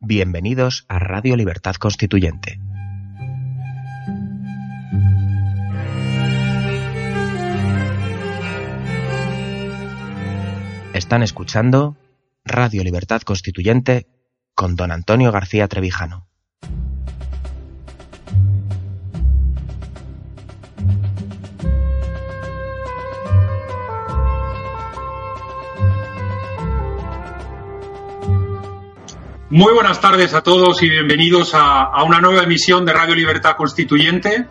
Bienvenidos a Radio Libertad Constituyente. Están escuchando Radio Libertad Constituyente con don Antonio García Trevijano. Muy buenas tardes a todos y bienvenidos a, una nueva emisión de Radio Libertad Constituyente.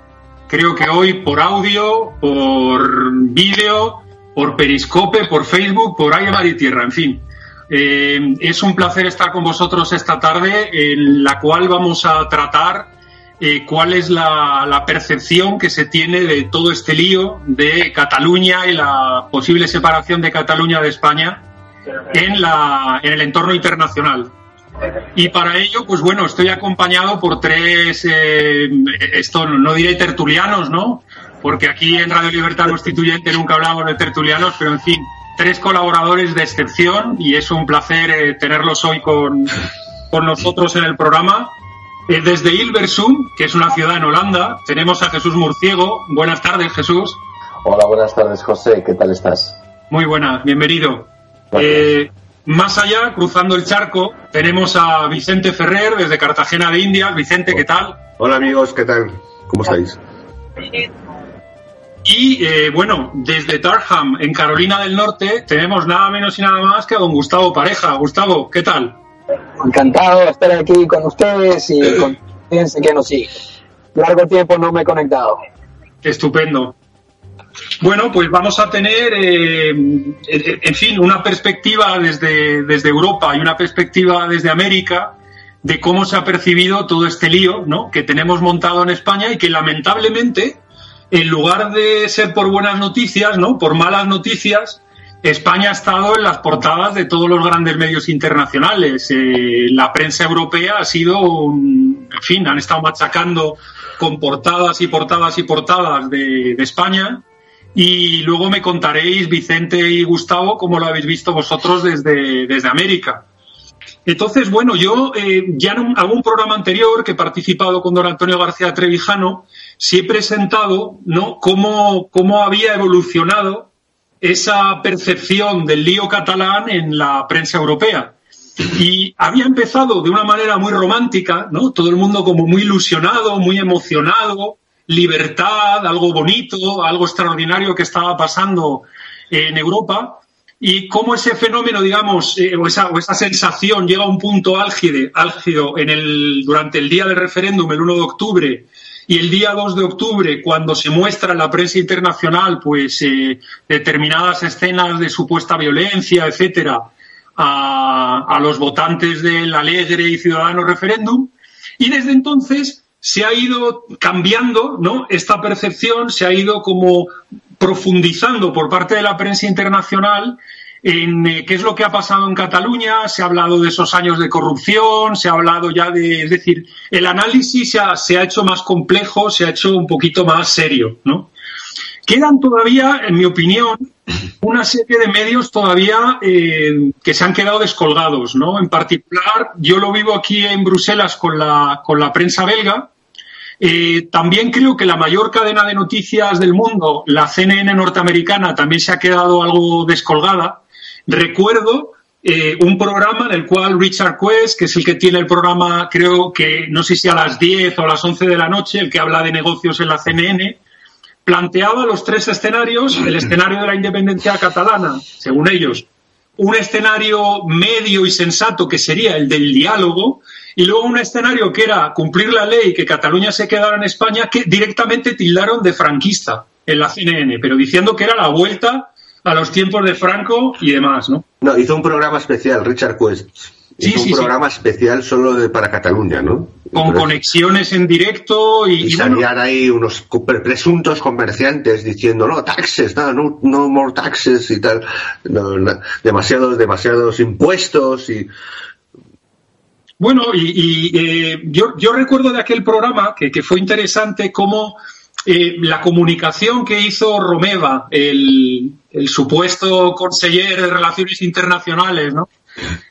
Creo que hoy por audio, por vídeo, por Periscope, por Facebook, por aire, mar y tierra, en fin. Eh, es un placer estar con vosotros esta tarde en la cual vamos a tratar eh, cuál es la, percepción que se tiene de todo este lío de Cataluña y la posible separación de Cataluña de España en el entorno internacional. Y para ello, pues bueno, estoy acompañado por tres, eh, esto no diré tertulianos, ¿no? Porque aquí en Radio Libertad Constituyente nunca hablamos de tertulianos, pero en fin, tres colaboradores de excepción y es un placer eh, tenerlos hoy con, con, nosotros en el programa. Eh, desde Hilversum, que es una ciudad en Holanda, tenemos a Jesús Murciego. Buenas tardes, Jesús. Hola, buenas tardes, José. ¿Qué tal estás? Muy buena, bienvenido. Eh, más allá, cruzando el charco, tenemos a Vicente Ferrer desde Cartagena de Indias. Vicente, ¿qué tal? Hola amigos, ¿qué tal? ¿Cómo estáis? Y eh, bueno, desde Tarham, en Carolina del Norte, tenemos nada menos y nada más que a don Gustavo Pareja. Gustavo, ¿qué tal? Encantado de estar aquí con ustedes y con fíjense que nos sigue. Largo tiempo no me he conectado. Estupendo. Bueno, pues vamos a tener, eh, en fin, una perspectiva desde, Europa y una perspectiva desde América de cómo se ha percibido todo este lío ¿no? que tenemos montado en España y que lamentablemente, en lugar de ser por buenas noticias, ¿no? por malas noticias, España ha estado en las portadas de todos los grandes medios internacionales. Eh, la prensa europea ha sido, un, en fin, han estado machacando con portadas y portadas y portadas de España. Y luego me contaréis, Vicente y Gustavo, cómo lo habéis visto vosotros desde, desde América. Entonces, bueno, yo eh, ya en un, algún programa anterior que he participado con don Antonio García Trevijano, sí he presentado ¿no? cómo, cómo había evolucionado esa percepción del lío catalán en la prensa europea. Y había empezado de una manera muy romántica, ¿no? Todo el mundo como muy ilusionado, muy emocionado, libertad, algo bonito, algo extraordinario que estaba pasando en Europa. Y cómo ese fenómeno, digamos, eh, o, esa, sensación llega a un punto álgido, álgido en el, durante el día del referéndum, el 1 de octubre, y el día 2 de octubre, cuando se muestra en la prensa internacional, pues, eh, determinadas escenas de supuesta violencia, etcétera, a, a los votantes del alegre y ciudadano referéndum, y desde entonces se ha ido cambiando, ¿no? Esta percepción se ha ido como profundizando por parte de la prensa internacional en eh, qué es lo que ha pasado en Cataluña, se ha hablado de esos años de corrupción, se ha hablado ya de, es decir, el análisis se ha, se ha hecho más complejo, se ha hecho un poquito más serio, ¿no? Quedan todavía, en mi opinión, una serie de medios todavía eh, que se han quedado descolgados, ¿no? En particular, yo lo vivo aquí en Bruselas con la, con la prensa belga. Eh, también creo que la mayor cadena de noticias del mundo, la CNN norteamericana, también se ha quedado algo descolgada. Recuerdo eh, un programa en el cual Richard Quest, que es el que tiene el programa, creo que no sé si a las 10 o a las 11 de la noche, el que habla de negocios en la CNN, planteaba los tres escenarios, el escenario de la independencia catalana, según ellos, un escenario medio y sensato que sería el del diálogo, y luego un escenario que era cumplir la ley, que Cataluña se quedara en España, que directamente tildaron de franquista en la CNN, pero diciendo que era la vuelta a los tiempos de Franco y demás, ¿no? No, hizo un programa especial, Richard Quest. Sí, Hizo un sí, sí. programa especial solo de, para Cataluña, ¿no? Con Entonces, conexiones en directo y, Y y bueno, salían ahí unos presuntos comerciantes diciendo, no, taxes, no, no, no more taxes y tal. No, no, demasiados, demasiados impuestos y... Bueno, y, y, eh, yo, yo recuerdo de aquel programa que, que fue interesante cómo eh, la comunicación que hizo Romeva, el, el supuesto conseller de Relaciones Internacionales, ¿no?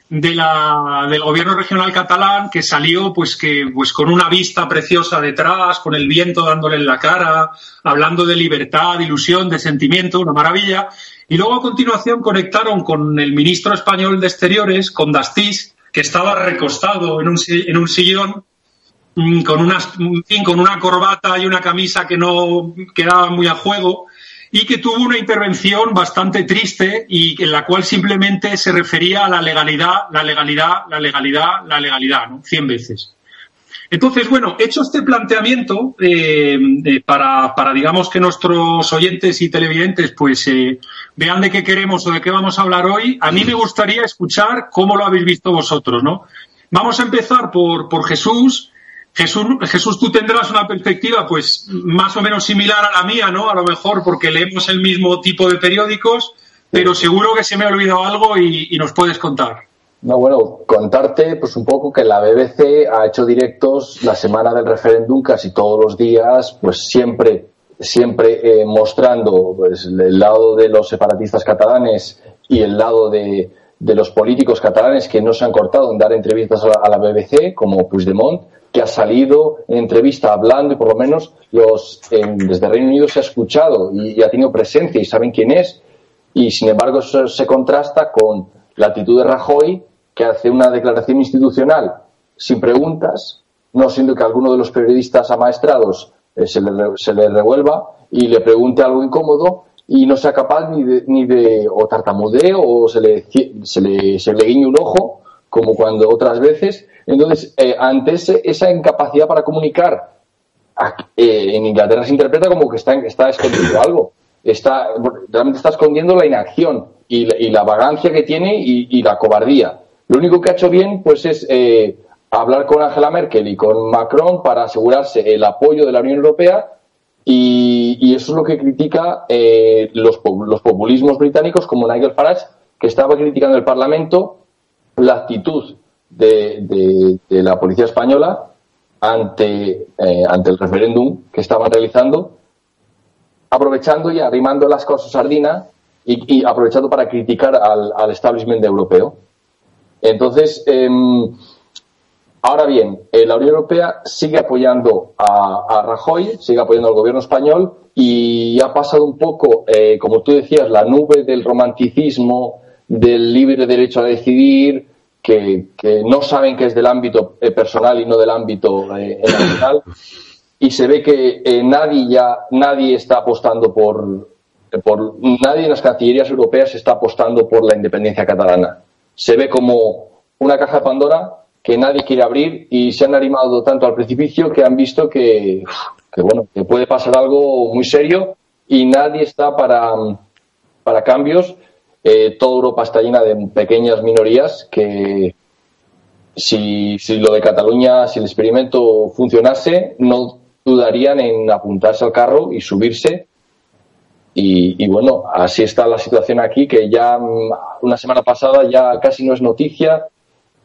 De la, del gobierno regional catalán que salió pues que pues con una vista preciosa detrás, con el viento dándole en la cara, hablando de libertad, de ilusión, de sentimiento, una maravilla. Y luego a continuación conectaron con el ministro español de Exteriores, con Dastís, que estaba recostado en un, en un sillón mm, con una, fin, con una corbata y una camisa que no quedaba muy a juego y que tuvo una intervención bastante triste y en la cual simplemente se refería a la legalidad, la legalidad, la legalidad, la legalidad, ¿no? Cien veces. Entonces, bueno, hecho este planteamiento eh, eh, para, para, digamos, que nuestros oyentes y televidentes pues eh, vean de qué queremos o de qué vamos a hablar hoy, a mí me gustaría escuchar cómo lo habéis visto vosotros, ¿no? Vamos a empezar por, por Jesús. Jesús, Jesús, tú tendrás una perspectiva pues más o menos similar a la mía, ¿no? A lo mejor porque leemos el mismo tipo de periódicos, pero seguro que se me ha olvidado algo y, nos puedes contar. No, bueno, contarte pues un poco que la BBC ha hecho directos la semana del referéndum casi todos los días, pues siempre, siempre eh, mostrando pues, el lado de los separatistas catalanes y el lado de, de los políticos catalanes que no se han cortado en dar entrevistas a la, a la BBC, como Puigdemont, que ha salido en entrevista hablando y por lo menos los en, desde Reino Unido se ha escuchado y, y, ha tenido presencia y saben quién es. Y sin embargo eso se contrasta con la actitud de Rajoy que hace una declaración institucional sin preguntas no siendo que alguno de los periodistas amaestrados eh, se, le, se, le, revuelva y le pregunte algo incómodo y no sea capaz ni de, ni de o tartamudeo o se le, se le, se le guiñe un ojo como cuando otras veces entonces, eh, ante ese, esa incapacidad para comunicar, eh, en Inglaterra se interpreta como que está, está algo. Está, realmente está escondiendo la inacción y la, y la vagancia que tiene y, y, la cobardía. Lo único que ha hecho bien pues es eh, hablar con Angela Merkel y con Macron para asegurarse el apoyo de la Unión Europea y, y eso es lo que critica eh, los, los populismos británicos como Nigel Farage, que estaba criticando el Parlamento la actitud de, la policía española ante, eh, ante el referéndum que estaban realizando, aprovechando y arrimando las cosas sardina y, aprovechando para criticar al, establishment europeo. Entonces, eh, ahora bien, eh, la Unión Europea sigue apoyando a, a, Rajoy, sigue apoyando al gobierno español y ha pasado un poco, eh, como tú decías, la nube del romanticismo, del libre derecho a decidir, que, no saben que es del ámbito eh, personal y no del ámbito eh, nacional y se ve que eh, nadie ya nadie está apostando por, por nadie en las cancillerías europeas está apostando por la independencia catalana. Se ve como una caja de Pandora que nadie quiere abrir y se han animado tanto al precipicio que han visto que, que bueno que puede pasar algo muy serio y nadie está para para cambios eh, toda Europa está llena de pequeñas minorías que si, si, lo de Cataluña, si el experimento funcionase, no dudarían en apuntarse al carro y subirse. Y, bueno, así está la situación aquí, que ya una semana pasada ya casi no es noticia.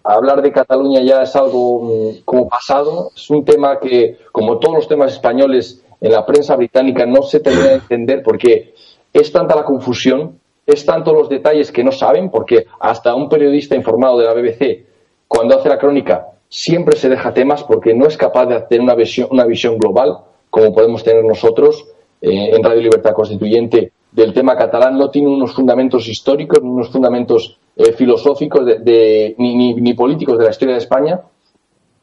Hablar de Cataluña ya es algo como pasado. Es un tema que, como todos los temas españoles, en la prensa británica no se termina de entender porque es tanta la confusión es tanto los detalles que no saben, porque hasta un periodista informado de la BBC, cuando hace la crónica, siempre se deja temas porque no es capaz de hacer una visión, una visión global, como podemos tener nosotros eh, en Radio Libertad Constituyente, del tema catalán, no tiene unos fundamentos históricos, unos fundamentos eh, filosóficos de, de, ni, ni, ni, políticos de la historia de España.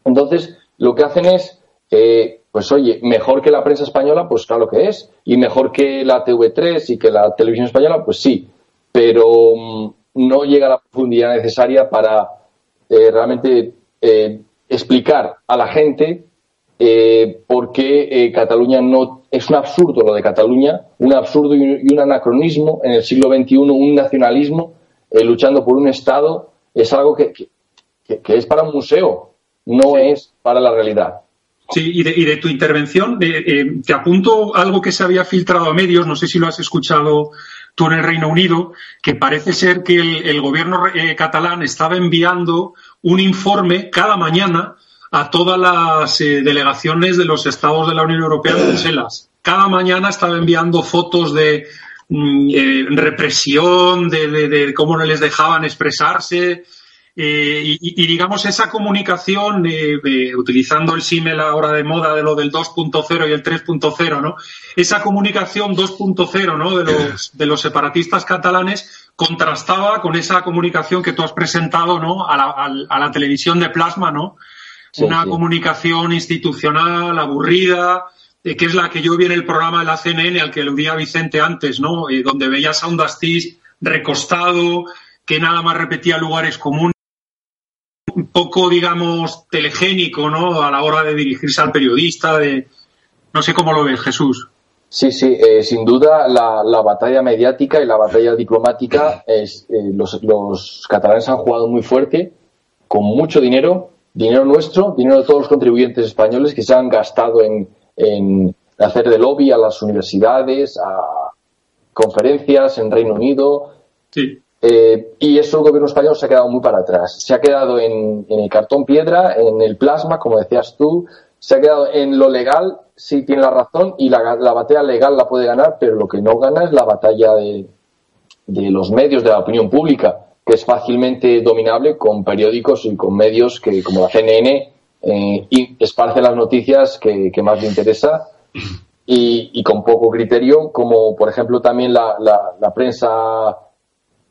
Entonces, lo que hacen es eh, pues oye, mejor que la prensa española, pues claro que es, y mejor que la TV3 y que la televisión española, pues sí, pero um, no llega a la profundidad necesaria para eh, realmente eh, explicar a la gente eh, por qué Cataluña no es un absurdo lo de Cataluña, un absurdo y un, y un anacronismo en el siglo XXI, un nacionalismo luchando por un Estado, es algo que, que, que, que es para un museo, no es para la realidad. Sí, y de, y de tu intervención, de- eh, te apunto algo que se había filtrado a medios, no sé si lo has escuchado tú en el Reino Unido, que parece ser que el, gobierno eh, catalán estaba enviando un informe cada mañana a todas las eh, delegaciones de los estados de la Unión Europea en Bruselas. Cada mañana estaba enviando fotos de mm, eh, represión, de, de- de cómo no les dejaban expresarse, eh, y, y- digamos esa comunicación, eh, eh, utilizando el símil ahora de moda de lo del 2.0 y el 3.0, ¿no? Esa comunicación 2.0, ¿no? De los, de los separatistas catalanes contrastaba con esa comunicación que tú has presentado, ¿no? A la, a la televisión de plasma, ¿no? Sí, Una sí. comunicación institucional, aburrida, eh, que es la que yo vi en el programa de la CNN al que aludía Vicente antes, ¿no? Eh, donde veías a un Dastís recostado, que nada más repetía lugares comunes un poco, digamos, telegénico, ¿no? A la hora de dirigirse al periodista, de... No sé cómo lo ves, Jesús. Sí, sí, eh, sin duda la, la batalla mediática y la batalla diplomática, es, eh, los, los catalanes han jugado muy fuerte, con mucho dinero, dinero nuestro, dinero de todos los contribuyentes españoles que se han gastado en, en hacer de lobby a las universidades, a conferencias en Reino Unido, Sí. Eh, y eso el gobierno español se ha quedado muy para atrás. Se ha quedado en, el cartón piedra, en el plasma, como decías tú, se ha quedado en lo legal, sí tiene la razón, y la, la batalla legal la puede ganar, pero lo que no gana es la batalla de, los medios, de la opinión pública, que es fácilmente dominable con periódicos y con medios que, como la CNN, eh, y esparce las noticias que, más le interesa y, con poco criterio, como por ejemplo también la prensa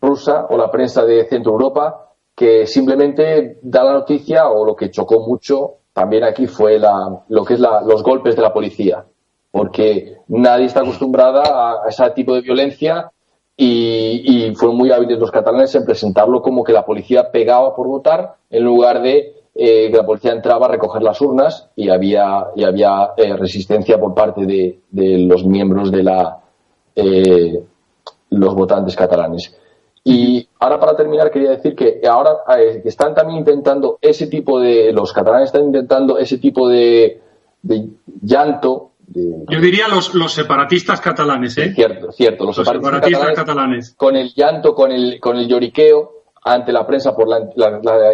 rusa o la prensa de Centro Europa, que simplemente da la noticia o lo que chocó mucho también aquí fue la, lo que es la- los golpes de la policía, porque nadie está acostumbrada a, ese tipo de violencia y, y fueron muy hábiles los catalanes en presentarlo como que la policía pegaba por votar en lugar de eh, que la policía entraba a recoger las urnas y había, y había eh, resistencia por parte de, de los miembros de la eh, los votantes catalanes. Y ahora para terminar quería decir que ahora eh, están también intentando ese tipo de los catalanes están intentando ese tipo de, de llanto de, Yo diría los, los separatistas catalanes, ¿eh? cierto cierto los, Los separatistas separatistas catalanes catalanes. con el llanto, con el, con el lloriqueo ante la prensa por la, la, la,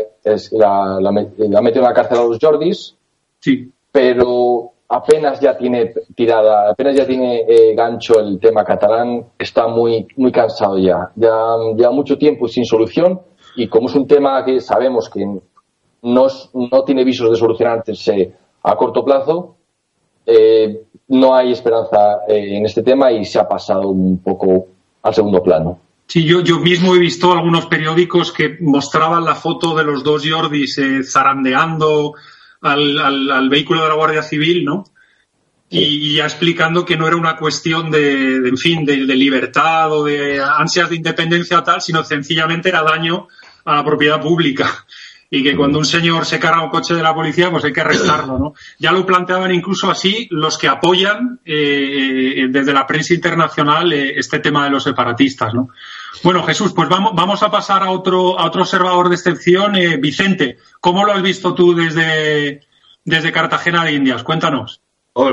la, la, la la cárcel a los Jordis, Sí. pero apenas ya tiene tirada, apenas ya tiene eh, gancho el tema catalán, está muy, muy cansado ya. Ya mucho tiempo sin solución y como es un tema que sabemos que no, no tiene visos de solucionarse a corto plazo, eh, no hay esperanza eh, en este tema y se ha pasado un poco al segundo plano. Sí, yo, yo mismo he visto algunos periódicos que mostraban la foto de los dos Jordis eh, zarandeando al, al- al vehículo de la Guardia Civil, ¿no? Y, ya explicando que no era una cuestión de, de, en fin, de, de libertad o de ansias de independencia o tal, sino sencillamente era daño a la propiedad pública. Y que cuando un señor se carga un coche de la policía, pues hay que arrestarlo, ¿no? Ya lo planteaban incluso así los que apoyan eh, eh, desde la prensa internacional eh, este tema de los separatistas, ¿no? Bueno, Jesús, pues vamos, vamos a pasar a otro, a otro observador de excepción. Eh, Vicente, ¿cómo lo has visto tú desde, Cartagena de Indias? Cuéntanos.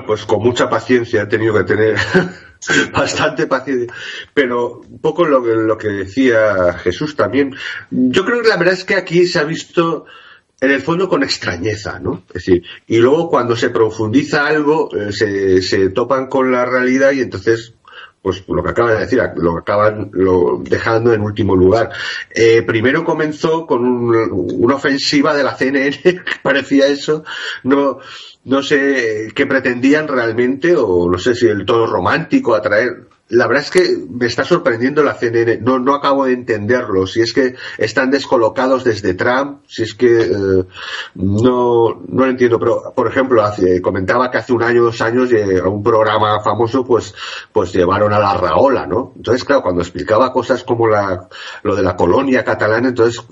Pues con mucha paciencia he tenido que tener bastante paciencia. Pero un poco lo, que- lo que decía Jesús también. Yo creo que la verdad es que aquí se ha visto en el fondo con extrañeza, ¿no? Es decir, y luego cuando se profundiza algo, eh, se, se topan con la realidad y entonces pues lo que acaba de decir, lo acaban dejando en último lugar. Eh, primero comenzó con un- una ofensiva de la CNN, que parecía eso, no, no sé qué pretendían realmente, o no sé si el tono romántico, atraer. La verdad es que me está sorprendiendo la CNN, no, no acabo de entenderlo, si es que están descolocados desde Trump, si es que eh, no, no lo entiendo, pero por ejemplo, comentaba que hace un año, dos años, eh, un programa famoso, pues, pues llevaron a la Raola, ¿no? Entonces, claro, cuando explicaba cosas como la, lo de la colonia catalana, entonces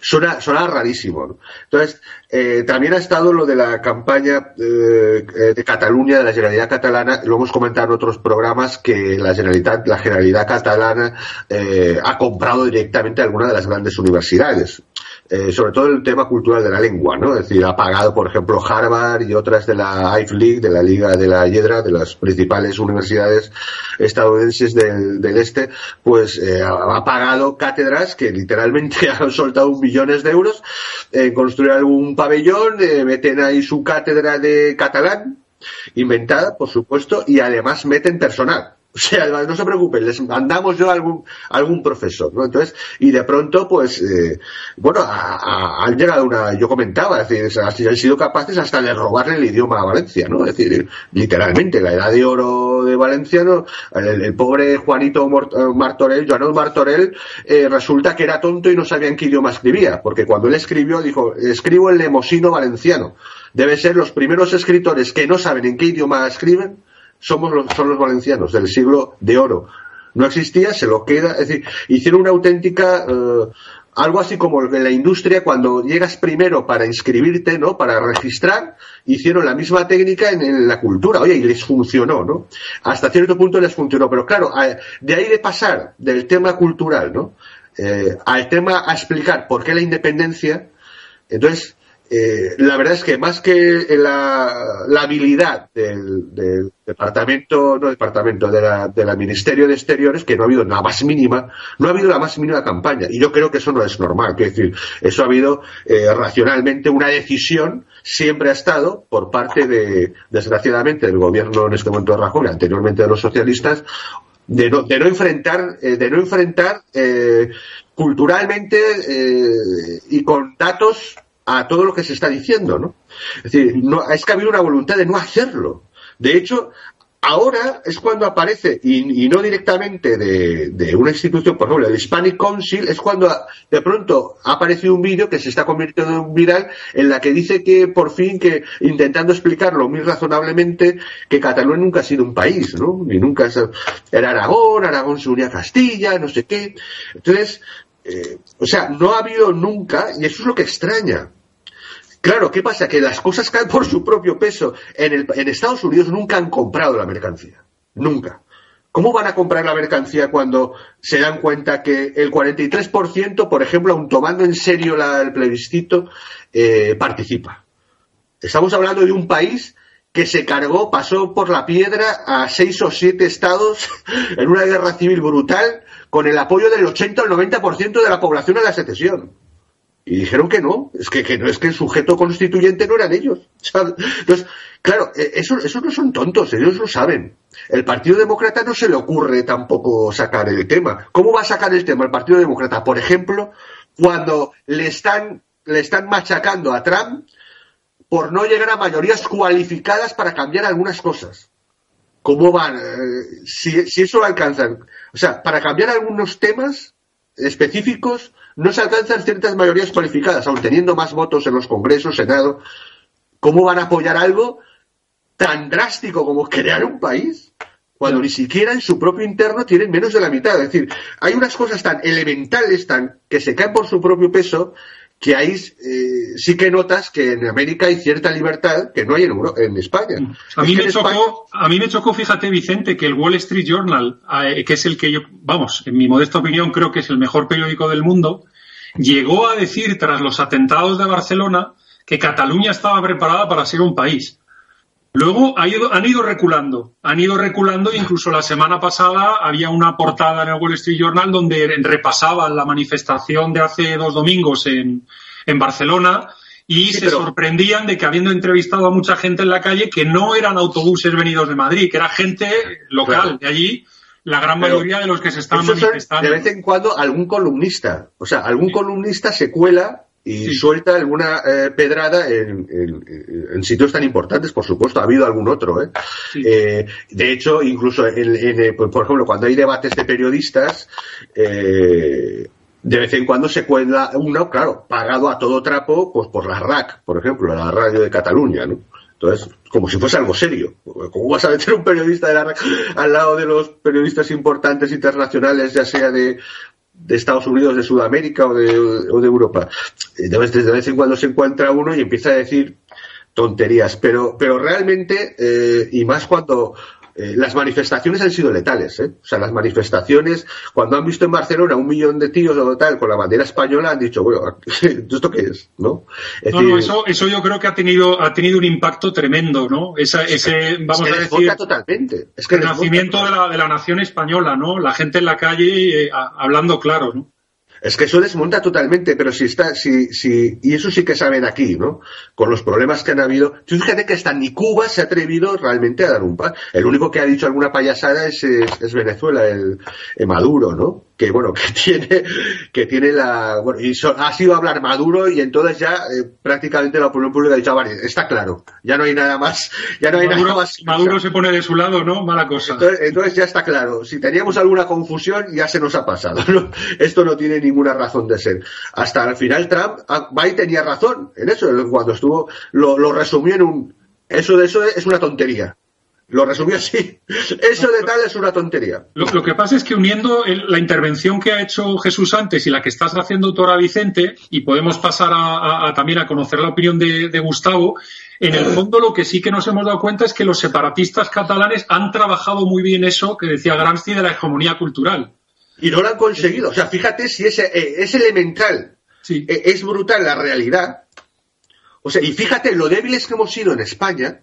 suena, suena rarísimo. Entonces, eh, también ha estado lo de la campaña eh, eh, de Cataluña, de la Generalidad Catalana, lo hemos comentado en otros programas, que la Generalitat, la Generalidad Catalana eh, ha comprado directamente alguna de las grandes universidades. Eh, sobre todo el tema cultural de la lengua, ¿no? Es decir, ha pagado, por ejemplo, Harvard y otras de la Ivy League, de la Liga de la Hiedra, de las principales universidades estadounidenses del, este, pues eh, ha pagado cátedras que literalmente han soltado millones de euros en construir algún pabellón, eh, meten ahí su cátedra de catalán, inventada, por supuesto, y además meten personal. O sea, no se preocupen, les mandamos yo a algún, algún profesor, ¿no? Entonces, y de pronto, pues, eh, bueno, han llegado una, yo comentaba, es decir, han sido capaces hasta de robarle el idioma a Valencia, ¿no? Es decir, literalmente, la edad de oro de Valenciano, el, pobre Juanito Martorell, Joanol Martorell, eh, resulta que era tonto y no sabía en qué idioma escribía, porque cuando él escribió, dijo, escribo el lemosino valenciano. Debe ser los primeros escritores que no saben en qué idioma escriben, somos los, son los valencianos del siglo de oro. No existía, se lo queda, es decir, hicieron una auténtica, eh, algo así como en la industria, cuando llegas primero para inscribirte, ¿no? Para registrar, hicieron la misma técnica en, la cultura, oye, y les funcionó, ¿no? Hasta cierto punto les funcionó, pero claro, de ahí de pasar del tema cultural, ¿no? Eh, al tema a explicar por qué la independencia, entonces, eh, la verdad es que más que la, habilidad del, departamento, no departamento, de la, del Ministerio de Exteriores, que no ha habido la más mínima, no ha habido la más mínima campaña. Y yo creo que eso no es normal. Es decir, eso ha habido eh, racionalmente una decisión, siempre ha estado, por parte de, desgraciadamente, del gobierno en este momento de Rajoy, anteriormente de los socialistas, de no, de no enfrentar, eh, de no enfrentar culturalmente y con datos a todo lo que se está diciendo, ¿no? Es decir, no, es que ha habido una voluntad de no hacerlo. De hecho, ahora es cuando aparece, y, no directamente de, una institución, por ejemplo, el Hispanic Council, es cuando de pronto ha aparecido un vídeo que se está convirtiendo en viral en la que dice que por fin, que intentando explicarlo muy razonablemente, que Cataluña nunca ha sido un país, ¿no? Ni nunca era Aragón, Aragón se unía a Castilla, no sé qué. Entonces, eh, o sea, no ha habido nunca, y eso es lo que extraña, Claro, ¿qué pasa? Que las cosas caen por su propio peso. En, el, en Estados Unidos nunca han comprado la mercancía. Nunca. ¿Cómo van a comprar la mercancía cuando se dan cuenta que el 43%, por ejemplo, aun tomando en serio el plebiscito, eh, participa? Estamos hablando de un país que se cargó, pasó por la piedra a seis o siete estados en una guerra civil brutal con el apoyo del 80 o el 90% de la población a la secesión. Y dijeron que no, es que, que, no es que el sujeto constituyente no eran ellos. Entonces, claro, e, esos, esos no son tontos, ellos lo saben. El Partido Demócrata no se le ocurre tampoco sacar el tema. ¿Cómo va a sacar el tema el Partido Demócrata? Por ejemplo, cuando le están, le están machacando a Trump por no llegar a mayorías cualificadas para cambiar algunas cosas. ¿Cómo van? Eh, si, si eso lo alcanzan. O sea, para cambiar algunos temas específicos, no se alcanzan ciertas mayorías cualificadas, aun teniendo más votos en los congresos, senado. ¿Cómo van a apoyar algo tan drástico como crear un país? Cuando ni siquiera en su propio interno tienen menos de la mitad. Es decir, hay unas cosas tan elementales, tan que se caen por su propio peso, que ahí eh, sí que notas que en América hay cierta libertad que no hay en, en España. A mí, me chocó, a mí me chocó, fíjate Vicente, que el Wall Street Journal, eh, que es el que yo, vamos, en mi modesta opinión creo que es el mejor periódico del mundo, llegó a decir tras los atentados de Barcelona que Cataluña estaba preparada para ser un país. Luego han ido reculando, han ido reculando, incluso la semana pasada había una portada en el Wall Street Journal donde repasaban la manifestación de hace dos domingos en, Barcelona y se sorprendían de que habiendo entrevistado a mucha gente en la calle que no eran autobuses venidos de Madrid, que era gente local de allí, la gran mayoría de los que se están manifestando. De vez en cuando algún columnista, o sea, algún columnista se cuela y suelta alguna eh, pedrada en, sitios tan importantes, por supuesto, ha habido algún otro. ¿eh? eh de hecho, incluso, eh, por ejemplo, cuando hay debates de periodistas, de vez en cuando se cuela uno, claro, pagado a todo trapo, pues por la RAC, por ejemplo, la radio de Cataluña, ¿no? Entonces, como si fuese algo serio. ¿Cómo vas a meter un periodista de la RAC al lado de los periodistas importantes internacionales, ya sea de, de Estados Unidos, de Sudamérica o de, o de Europa. Eh, de vez, de vez en cuando se encuentra uno y empieza a decir tonterías, pero, pero realmente, eh, y más cuando eh, las manifestaciones han sido letales, ¿eh? O sea, las manifestaciones, cuando han visto en Barcelona un millón de tíos o tal con la bandera española, han dicho, bueno, ¿esto qué es? ¿No? no, no, eso, eso yo creo que ha tenido, ha tenido un impacto tremendo, ¿no? Esa, ese, vamos es que a decir, totalmente. Es que el nacimiento de la, de la nación española, ¿no? La gente en la calle eh, hablando claro, ¿no? Es que eso desmonta totalmente, pero si está, si, si, y eso sí que saben aquí, ¿no? Con los problemas que han habido. Tú fíjate que hasta ni Cuba se ha atrevido realmente a dar un paso. El único que ha dicho alguna payasada es, es, Venezuela, el, el Maduro, ¿no? Que bueno, que tiene, que tiene la, bueno, y so- ha sido hablar Maduro y entonces ya eh, prácticamente la opinión pública ha dicho, "Ah, vale, está claro, ya no hay nada más, ya no hay nada Maduro, más. Maduro se pone de su lado, ¿no? Mala cosa. Entonces, entonces ya está claro. Si teníamos alguna confusión, ya se nos ha pasado. ¿no? Esto no tiene ninguna razón de ser. Hasta al final Trump, ah, Biden tenía razón en eso. Cuando estuvo, lo, lo resumió en un. Eso de eso es una tontería. Lo resumió así. Eso de tal es una tontería. Lo, lo que pasa es que uniendo el- la intervención que ha hecho Jesús antes y la que estás haciendo tú ahora, Vicente, y podemos pasar a, a- a también a conocer la opinión de, de Gustavo, en el fondo lo que sí que nos hemos dado cuenta es que los separatistas catalanes han trabajado muy bien eso que decía Gramsci de la hegemonía cultural. Y no lo han conseguido. O sea, fíjate si es, eh, es elemental. Sí. Eh, Es brutal la realidad. O sea, y fíjate lo débiles que hemos sido en España.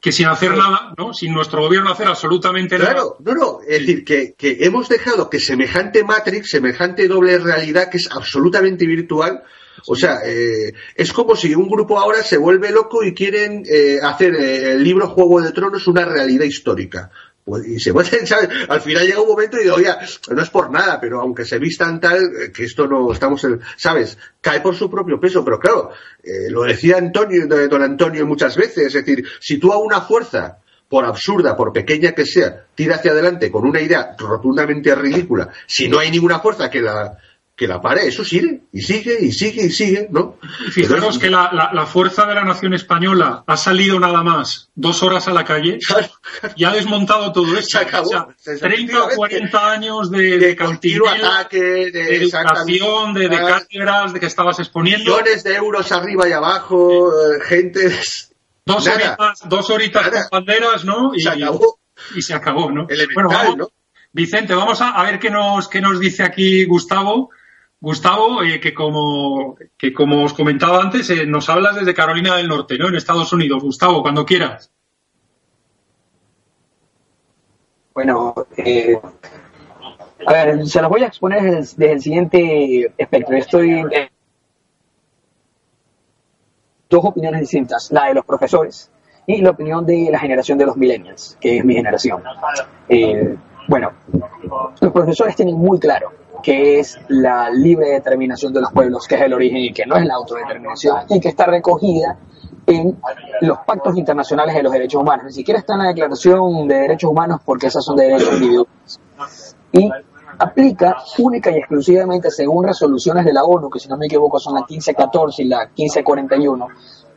Que sin hacer nada, ¿no? Sin nuestro gobierno hacer absolutamente nada. Claro, no, no, es decir, que, que hemos dejado que semejante Matrix, semejante doble realidad que es absolutamente virtual, o sea, eh, es como si un grupo ahora se vuelve loco y quieren eh, hacer eh, el libro Juego de Tronos una realidad histórica. Pues, y se pueden, ¿sabes? Al final llega un momento y digo, oye, no es por nada, pero aunque se vistan tal, eh, que esto no estamos en, ¿sabes? Cae por su propio peso, pero claro, eh, lo decía Antonio, don Antonio muchas veces, es decir, si tú a una fuerza, por absurda, por pequeña que sea, tira hacia adelante con una idea rotundamente ridícula, si no hay ninguna fuerza que la, que la pare, eso sigue, y sigue, y sigue, y sigue, ¿no? Fijaros Entonces, que la, la- la fuerza de la nación española ha salido nada más dos horas a la calle claro, y ha desmontado todo esto. Se acabó, O sea, efectivamente. 30 o 40 años de, de continuo ataque, de, de educación, de, de cátedras, de que estabas exponiendo. millones de euros arriba y abajo, eh, gente. Dos nada. horitas, dos horitas Nada. con banderas, ¿no? Y Se acabó. Y se acabó, ¿no? Elemental, bueno, vamos, ¿no? Vicente, vamos a, a ver qué nos, qué nos dice aquí Gustavo. Gustavo, eh, que como que como os comentaba antes, eh, nos hablas desde Carolina del Norte, ¿no? En Estados Unidos. Gustavo, cuando quieras. Bueno, eh, a ver, se los voy a exponer desde, desde el siguiente espectro. Estoy dos opiniones distintas, la de los profesores y la opinión de la generación de los millennials, que es mi generación. Eh, bueno, los profesores tienen muy claro que es la libre determinación de los pueblos, que es el origen y que no es la autodeterminación y que está recogida en los pactos internacionales de los derechos humanos. Ni siquiera está en la Declaración de Derechos Humanos porque esas son de derechos individuales. Y aplica única y exclusivamente según resoluciones de la ONU, que si no me equivoco son la 1514 y la 1541,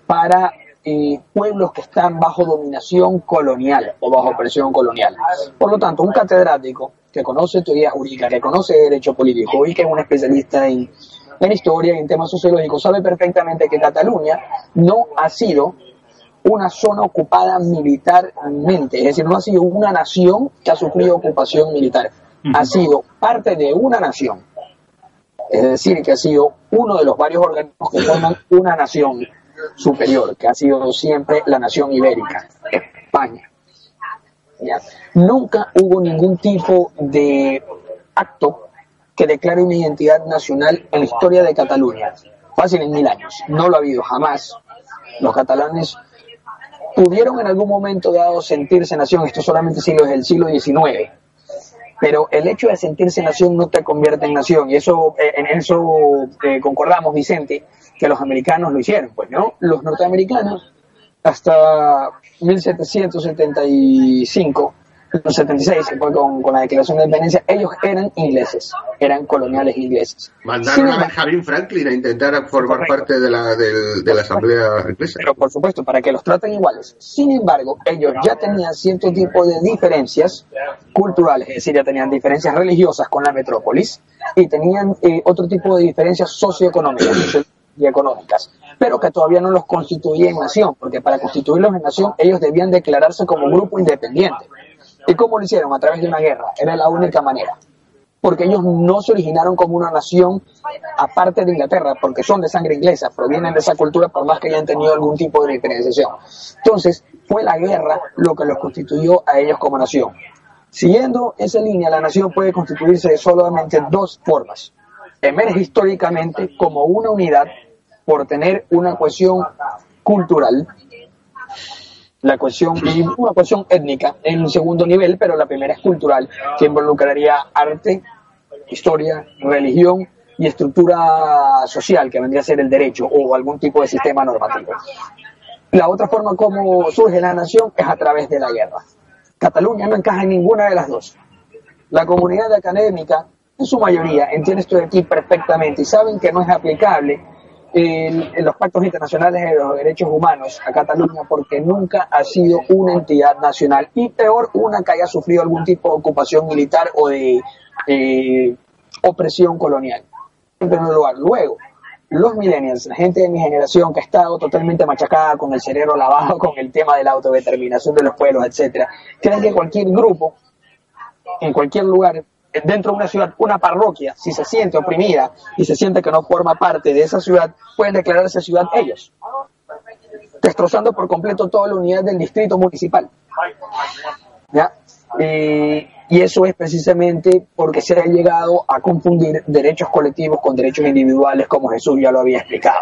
para eh, pueblos que están bajo dominación colonial o bajo presión colonial. Por lo tanto, un catedrático que conoce teoría jurídica, que conoce derecho político y que es un especialista en, en historia y en temas sociológicos, sabe perfectamente que Cataluña no ha sido una zona ocupada militarmente, es decir, no ha sido una nación que ha sufrido ocupación militar, ha sido parte de una nación, es decir, que ha sido uno de los varios organismos que forman una nación superior, que ha sido siempre la nación ibérica, España. Nunca hubo ningún tipo de acto que declare una identidad nacional en la historia de Cataluña. Fácil en mil años. No lo ha habido jamás. Los catalanes pudieron en algún momento dado sentirse nación, esto solamente siglo es el siglo XIX, pero el hecho de sentirse nación no te convierte en nación, y eso eh, en eso eh, concordamos, Vicente, que los americanos lo hicieron, pues no, los norteamericanos hasta 1775, los 76, que fue con, con la declaración de independencia, ellos eran ingleses, eran coloniales ingleses. Sin Mandaron a Benjamin Franklin a intentar formar Correcto. parte de la, de la Asamblea Inglesa. pero por supuesto, para que los traten iguales. Sin embargo, ellos ya tenían cierto tipo de diferencias culturales, es decir, ya tenían diferencias religiosas con la metrópolis y tenían eh, otro tipo de diferencias socioeconómicas y económicas, pero que todavía no los constituía en nación, porque para constituirlos en nación ellos debían declararse como grupo independiente. ¿Y cómo lo hicieron? A través de una guerra. Era la única manera. Porque ellos no se originaron como una nación aparte de Inglaterra, porque son de sangre inglesa, provienen de esa cultura por más que hayan tenido algún tipo de diferenciación. Entonces, fue la guerra lo que los constituyó a ellos como nación. Siguiendo esa línea, la nación puede constituirse de solamente dos formas. Emerge históricamente como una unidad por tener una cohesión cultural, la cohesión, y una cohesión étnica en un segundo nivel, pero la primera es cultural, que involucraría arte, historia, religión y estructura social, que vendría a ser el derecho o algún tipo de sistema normativo. La otra forma como surge la nación es a través de la guerra. Cataluña no encaja en ninguna de las dos. La comunidad académica, en su mayoría, entiende esto de aquí perfectamente y saben que no es aplicable en, los pactos internacionales de los derechos humanos a Cataluña porque nunca ha sido una entidad nacional y peor una que haya sufrido algún tipo de ocupación militar o de eh, opresión colonial. En primer lugar. Luego, los millennials, la gente de mi generación que ha estado totalmente machacada con el cerebro lavado con el tema de la autodeterminación de los pueblos, etcétera, creen que cualquier grupo, en cualquier lugar, dentro de una ciudad, una parroquia, si se siente oprimida y se siente que no forma parte de esa ciudad, pueden declarar esa ciudad ellos, destrozando por completo toda la unidad del distrito municipal. Y eso es precisamente porque se ha llegado a confundir derechos colectivos con derechos individuales, como Jesús ya lo había explicado.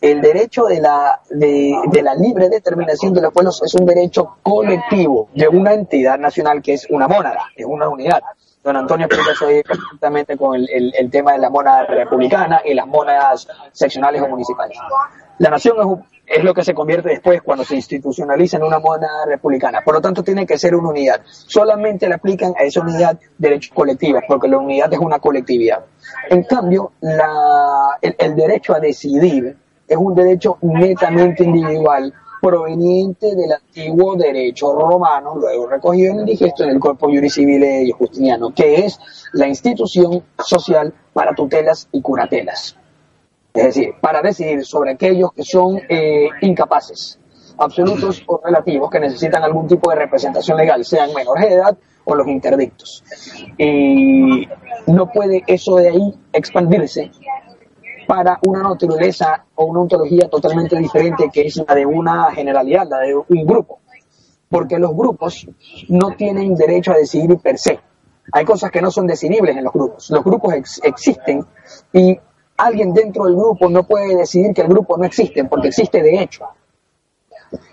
El derecho de la, de, de la libre determinación de los pueblos es un derecho colectivo de una entidad nacional que es una mónada, es una unidad. Don Antonio explica ahí perfectamente con el, tema de la mónada republicana y las mónadas seccionales o municipales. La nación es, es, lo que se convierte después cuando se institucionaliza en una mónada republicana. Por lo tanto, tiene que ser una unidad. Solamente le aplican a esa unidad derechos colectivos, porque la unidad es una colectividad. En cambio, la, el derecho a decidir es un derecho netamente individual proveniente del antiguo derecho romano, luego recogido en el digesto en el Corpo Juris Civile Justiniano, que es la institución social para tutelas y curatelas. Es decir, para decidir sobre aquellos que son eh, incapaces, absolutos o relativos, que necesitan algún tipo de representación legal, sean menores de edad o los interdictos. Y no puede eso de ahí expandirse para una naturaleza o una ontología totalmente diferente que es la de una generalidad, la de un grupo. Porque los grupos no tienen derecho a decidir per se. Hay cosas que no son decidibles en los grupos. Los grupos ex existen y alguien dentro del grupo no puede decidir que el grupo no existe, porque existe de hecho.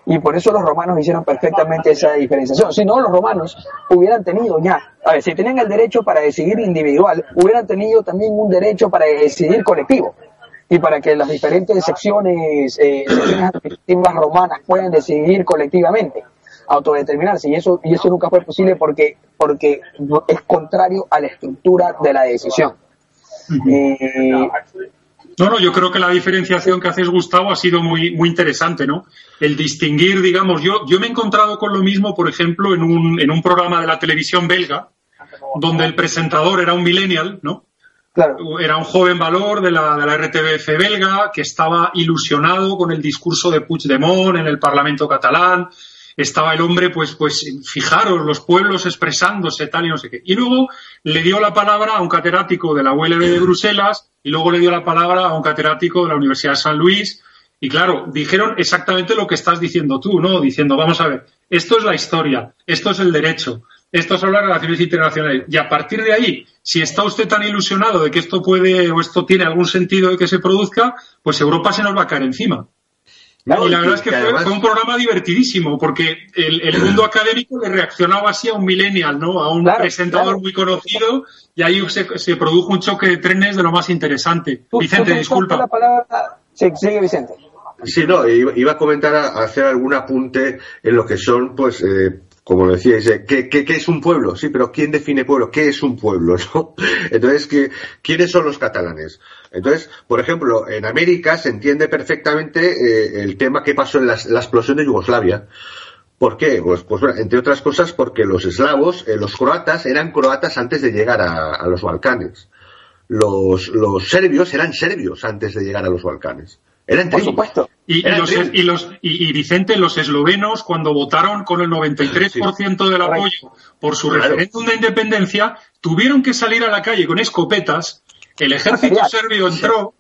Y por eso los romanos hicieron perfectamente esa diferenciación. Si no, los romanos hubieran tenido ya, a ver, si tenían el derecho para decidir individual, hubieran tenido también un derecho para decidir colectivo. Y para que las diferentes secciones, eh, secciones administrativas romanas puedan decidir colectivamente, autodeterminarse. Y eso, y eso nunca fue posible porque, porque es contrario a la estructura de la decisión. Uh -huh. eh, no, no, yo creo que la diferenciación que haces, Gustavo, ha sido muy, muy interesante, ¿no? El distinguir, digamos, yo, yo me he encontrado con lo mismo, por ejemplo, en un, en un programa de la televisión belga, donde el presentador era un millennial, ¿no? Era un joven valor de la, de la RTBF belga que estaba ilusionado con el discurso de Puigdemont en el Parlamento catalán. Estaba el hombre, pues, pues, fijaros, los pueblos expresándose, tal y no sé qué. Y luego le dio la palabra a un catedrático de la ULB de Bruselas y luego le dio la palabra a un catedrático de la Universidad de San Luis. Y claro, dijeron exactamente lo que estás diciendo tú, ¿no? Diciendo, vamos a ver, esto es la historia, esto es el derecho, esto son las relaciones internacionales. Y a partir de ahí, si está usted tan ilusionado de que esto puede o esto tiene algún sentido de que se produzca, pues Europa se nos va a caer encima. Claro, y la verdad es que, que fue, además... fue, un programa divertidísimo, porque el, el, mundo académico le reaccionaba así a un millennial, ¿no? A un claro, presentador claro. muy conocido, y ahí se, se, produjo un choque de trenes de lo más interesante. ¿Tú, Vicente, tú disculpa. La palabra... Sí, sigue Vicente. Sí, no, iba a comentar, a hacer algún apunte en lo que son, pues, eh, como decíais, ¿qué, qué, es un pueblo? Sí, pero ¿quién define pueblo? ¿Qué es un pueblo? Entonces, ¿qué, ¿quiénes son los catalanes? Entonces, por ejemplo, en América se entiende perfectamente eh, el tema que pasó en la, explosión de Yugoslavia. ¿Por qué? Pues, pues entre otras cosas porque los eslavos, eh, los croatas, eran croatas antes de llegar a, los Balcanes. Los serbios eran serbios antes de llegar a los Balcanes. Eran Por supuesto. Y, los, y, los, y, y Vicente, los eslovenos, cuando votaron con el 93% del apoyo por su Claro. referéndum de independencia, tuvieron que salir a la calle con escopetas. El ejército serbio entró,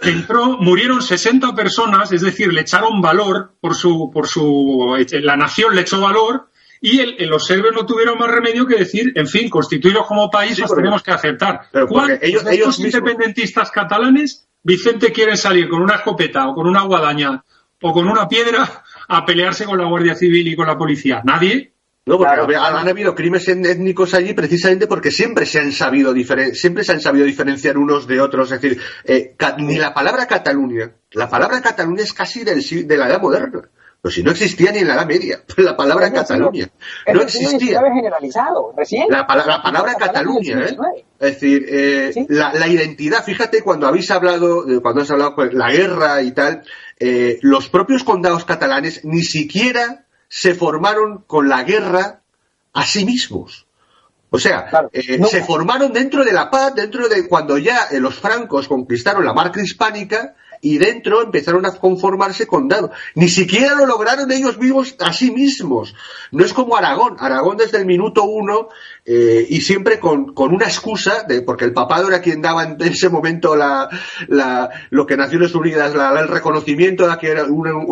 entró, murieron 60 personas, es decir, le echaron valor por su, por su, la nación le echó valor. Y el- el- los serbios no tuvieron más remedio que decir, en fin, constituiros como país, Sí, os porque- tenemos que aceptar. Pero porque ¿Cuántos ellos- de ellos estos mismos- independentistas catalanes, Vicente, quieren salir con una escopeta o con una guadaña o con una piedra a pelearse con la Guardia Civil y con la policía? Nadie. No, porque Claro. han, habido crímenes étnicos allí precisamente porque siempre se han sabido diferen- siempre se han sabido diferenciar unos de otros. Es decir, eh, ni la palabra Cataluña, la palabra Cataluña es casi del, si- de la edad moderna. Pero si no existía ni en la edad media, la palabra Cataluña no existía. Generalizado, recién. La, pala- la palabra del Cataluña, ¿eh? Es decir, eh, Sí. la, la identidad, fíjate, cuando habéis hablado, eh, cuando has hablado con la guerra y tal, eh, los propios condados catalanes ni siquiera se formaron con la guerra a sí mismos. O sea, Claro, eh, no. se formaron dentro de la paz, dentro de cuando ya eh, los francos conquistaron la marca hispánica y dentro empezaron a conformarse condados. Ni siquiera lo lograron ellos mismos a sí mismos. No es como Aragón. Aragón desde el minuto uno eh, y siempre con, con una excusa, de, porque el papado era quien daba en ese momento la, la- lo que Naciones Unidas, la- el reconocimiento de que era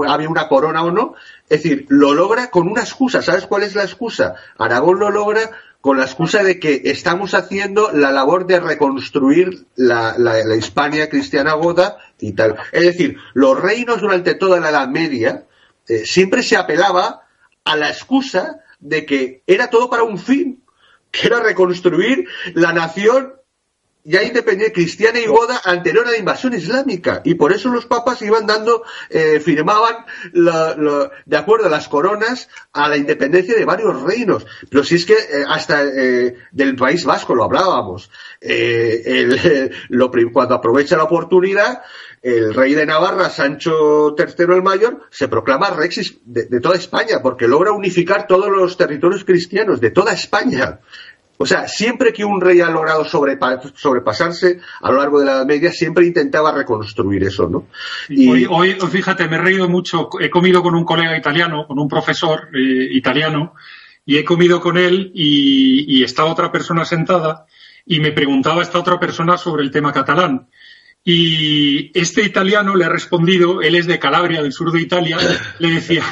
había una corona o no. Es decir, lo logra con una excusa. ¿Sabes cuál es la excusa? Aragón lo logra con la excusa de que estamos haciendo la labor de reconstruir la, la- Hispania cristiana goda y tal. Es decir, los reinos durante toda la Edad Media eh, siempre se apelaba a la excusa de que era todo para un fin, que era reconstruir la nación ya independiente cristiana y goda anterior a la invasión islámica. Y por eso los papas iban dando eh, firmaban la- la- de acuerdo a las coronas a la independencia de varios reinos. Pero si es que eh, hasta eh, del país vasco lo hablábamos. Eh, el- lo cuando aprovecha la oportunidad el rey de Navarra Sancho III el Mayor se proclama de, de toda España porque logra unificar todos los territorios cristianos de toda España o sea, siempre que un rey ha logrado sobrepa- sobrepasarse a lo largo de la Edad Media, siempre intentaba reconstruir eso, ¿no? Y- Hoy, hoy, fíjate, me he reído mucho. He comido con un colega italiano, con un profesor eh, italiano, y he comido con él y, y estaba otra persona sentada y me preguntaba esta otra persona sobre el tema catalán. Y este italiano le ha respondido, él es de Calabria, del sur de Italia, le decía,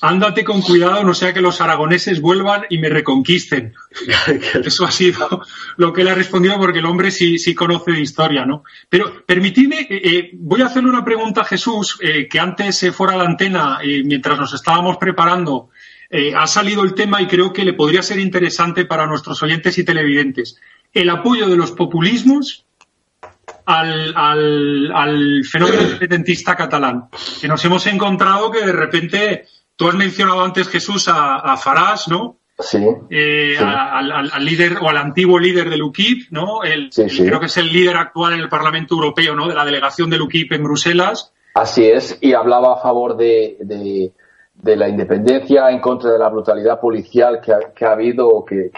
ándate con cuidado, no sea que los aragoneses vuelvan y me reconquisten. Eso ha sido lo que le ha respondido porque el hombre sí, sí conoce de historia, ¿no? Pero permitidme, eh, eh, voy a hacerle una pregunta a Jesús, eh, que antes eh, fuera de la antena, mientras nos estábamos preparando, ha salido el tema y creo que le podría ser interesante para nuestros oyentes y televidentes. El apoyo de los populismos al, al, al fenómeno independentista catalán. Que nos hemos encontrado que de repente, tú has mencionado antes, Jesús, a, a Farage, ¿no? Sí. Eh, Sí. al, al- al líder o al antiguo líder del UKIP, ¿no? El, Sí, el-. Creo que es el líder actual en el Parlamento Europeo, ¿no? De la delegación del UKIP en Bruselas. Así es, y hablaba a favor de, de- de la independencia, en contra de la brutalidad policial que ha, que ha habido, que,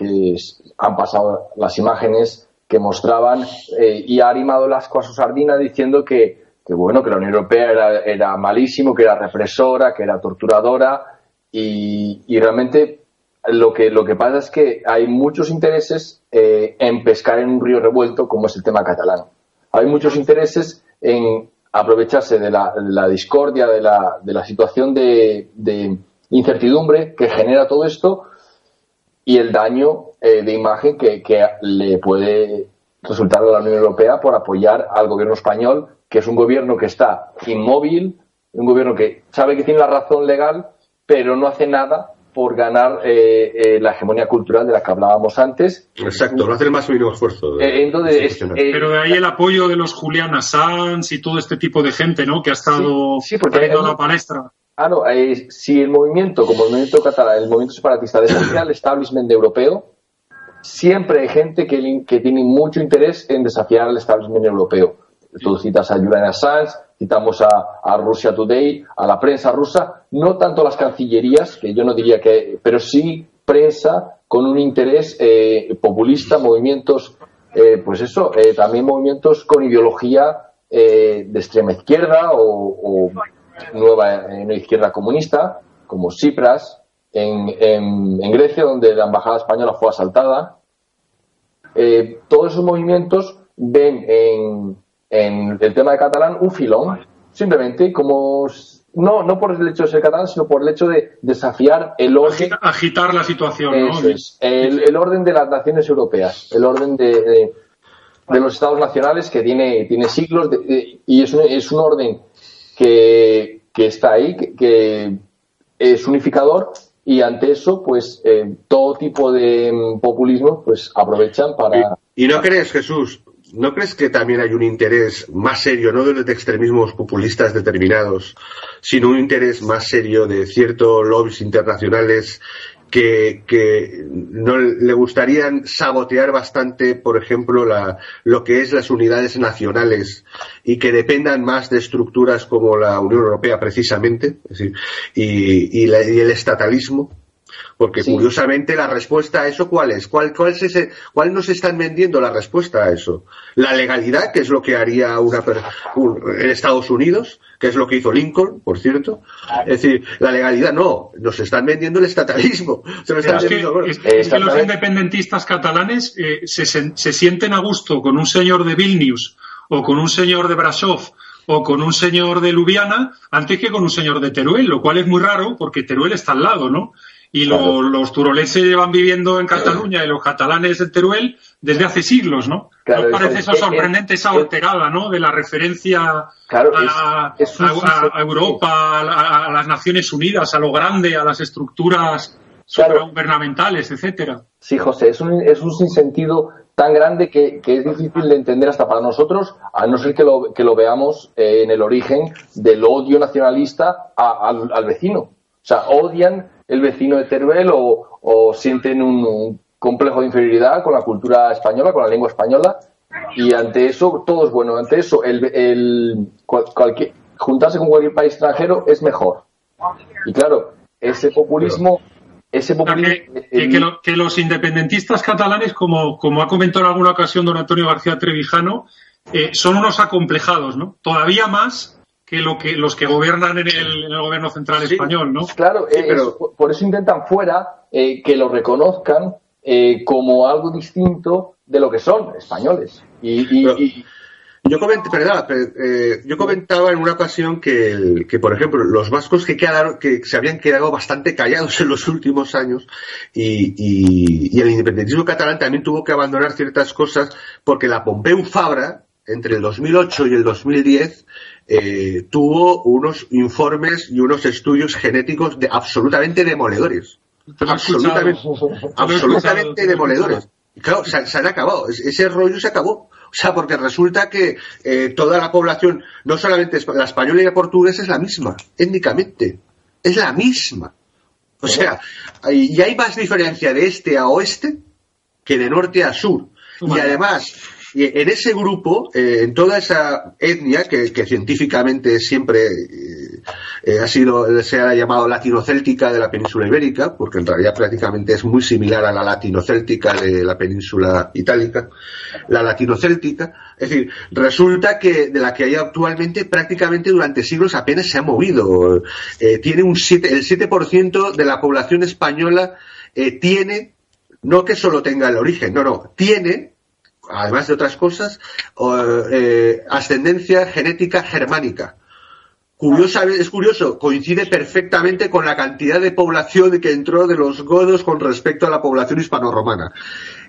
han pasado las imágenes que mostraban, eh, y ha animado las cosas a su sardina diciendo que, que, bueno, que la Unión Europea era, era malísimo, que era represora, que era torturadora, y, y realmente lo que, lo que pasa es que hay muchos intereses eh, en pescar en un río revuelto, como es el tema catalán. Hay muchos intereses en aprovecharse de la, discordia, de la, de la situación de, de incertidumbre que genera todo esto y el daño eh, de imagen que, que le puede resultar a la Unión Europea por apoyar al gobierno español, que es un gobierno que está inmóvil, un gobierno que sabe que tiene la razón legal, pero no hace nada por ganar eh, eh, la hegemonía cultural de la que hablábamos antes. Exacto, no hace el más mínimo esfuerzo. Eh, entonces, institucional. eh, Pero de ahí el apoyo de los Julian Assange y todo este tipo de gente, ¿no? Que ha estado Sí, sí, a la palestra. Claro, eh, si el movimiento, como el movimiento catalán, el movimiento separatista, desafía al establishment europeo, siempre hay gente que, que tiene mucho interés en desafiar al establishment europeo. Tú citas a Julian Assange, citamos a, a Russia Today, a la prensa rusa, no tanto las cancillerías, que yo no diría que, pero sí prensa con un interés eh, populista, movimientos, eh, pues eso, eh, también movimientos con ideología de extrema izquierda o, nueva izquierda comunista, como Cipras, en, en, Grecia, donde la embajada española fue asaltada. todos esos movimientos ven en, en el tema de catalán un filón, simplemente como no, no por el hecho de ser catalán, sino por el hecho de desafiar el orden. Agitar la situación, el, orden de las naciones europeas, el orden de, de, los estados nacionales que tiene, tiene siglos y es un, es un orden que, que está ahí, que, es unificador y ante eso, pues eh, todo tipo de mm, populismo pues aprovechan para. ¿Y no crees, Jesús, ¿no crees que también hay un interés más serio, no de extremismos populistas determinados, sino un interés más serio de ciertos lobbies internacionales que, no le gustarían sabotear bastante, por ejemplo, la, lo que es las unidades nacionales y que dependan más de estructuras como la Unión Europea, precisamente, y el estatalismo? Porque curiosamente la respuesta a eso, ¿cuál es? ¿Cuál, cuál, es ese, ¿Cuál nos están vendiendo la respuesta a eso? La legalidad, que es lo que haría una, en Estados Unidos, que es lo que hizo Lincoln, por cierto. Es decir, la legalidad no, nos están vendiendo el estatalismo. es, que, los independentistas catalanes eh, se, se sienten a gusto con un señor de Vilnius o con un señor de Brasov o con un señor de Ljubljana antes que con un señor de Teruel, lo cual es muy raro porque Teruel está al lado, ¿no? Y los turoleses llevan viviendo en Cataluña y los catalanes en Teruel desde hace siglos, ¿no? Claro, parece eso sorprendente, esa alterada, ¿no? De la referencia a, Europa, a, las Naciones Unidas, a lo grande, a las estructuras gubernamentales, etcétera. Sí, José, es un, es un sinsentido tan grande que, es difícil de entender hasta para nosotros, a no ser que lo, que lo veamos eh, en el origen del odio nacionalista al, al vecino. O sea, odian el vecino de Teruel o, sienten un, complejo de inferioridad con la cultura española, con la lengua española, y ante eso todo es bueno. Ante eso, el, el cualquier, juntarse con cualquier país extranjero es mejor. Y claro, ese populismo. Ese populismo que, los independentistas catalanes, como, como ha comentado en alguna ocasión don Antonio García Trevijano, eh, son unos acomplejados, ¿no? Todavía más que, lo que los que gobiernan en el, gobierno central español, ¿no? Claro, eh, pero... por eso intentan fuera eh, que lo reconozcan eh, como algo distinto de lo que son españoles. Y, Yo, yo comentaba en una ocasión que, que, por ejemplo, los vascos que, quedaron, que se habían quedado bastante callados en los últimos años y, y el independentismo catalán también tuvo que abandonar ciertas cosas porque la Pompeu Fabra, entre el 2008 y el 2010, eh, tuvo unos informes y unos estudios genéticos de, absolutamente demoledores. Absolutamente, absolutamente demoledores. Claro, se, han acabado. Ese rollo se acabó. O sea, porque resulta que eh, toda la población, no solamente la española y la portuguesa, es la misma, étnicamente. Es la misma. O sea, y hay más diferencia de este a oeste que de norte a sur. Y además, y en ese grupo, eh, en toda esa etnia que, científicamente siempre eh, eh, ha sido, se ha llamado latino-céltica de la península ibérica, porque en realidad prácticamente es muy similar a la latino-céltica de la península itálica, la latino-céltica, es decir, resulta que de la que hay actualmente prácticamente durante siglos apenas se ha movido. tiene un 7, el 7% de la población española tiene, no que solo tenga el origen, no, no, tiene además de otras cosas, eh, ascendencia genética germánica. Curiosa, es curioso, coincide perfectamente con la cantidad de población que entró de los godos con respecto a la población hispano-romana.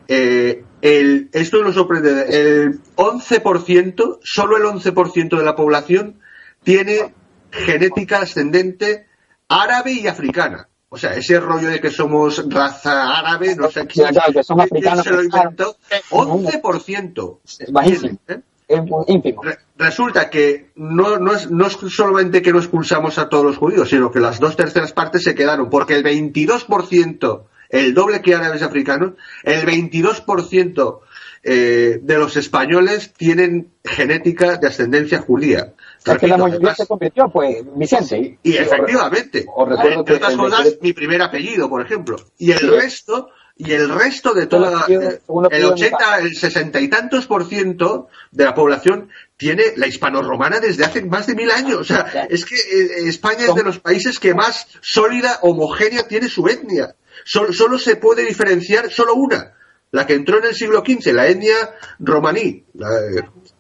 Eh, esto nos sorprende, el 11%, solo el 11% de la población tiene genética ascendente árabe y africana. O sea, ese rollo de que somos raza árabe, no sé quién, que somos africanos, se lo inventó. 11%. Es bajísimo. ¿eh? Es ínfimo. resulta que no, no, es, no es solamente que no expulsamos a todos los judíos, sino que las dos terceras partes se quedaron, porque el 22%, el doble que árabes africanos, el 22% eh, de los españoles tienen genética de ascendencia judía. Es que la se convirtió, pues, Vicente. y efectivamente. Os recuerdo que otras cosas, mi primer apellido, por ejemplo. Y el resto y el resto de toda el 80, el 60 y tantos por ciento de la población tiene la hispano-romana desde hace más de mil años. O sea, es que eh, España es de los países que más sólida, homogénea tiene su etnia. Solo, se puede diferenciar solo una, la que entró en el siglo XV, la etnia romaní,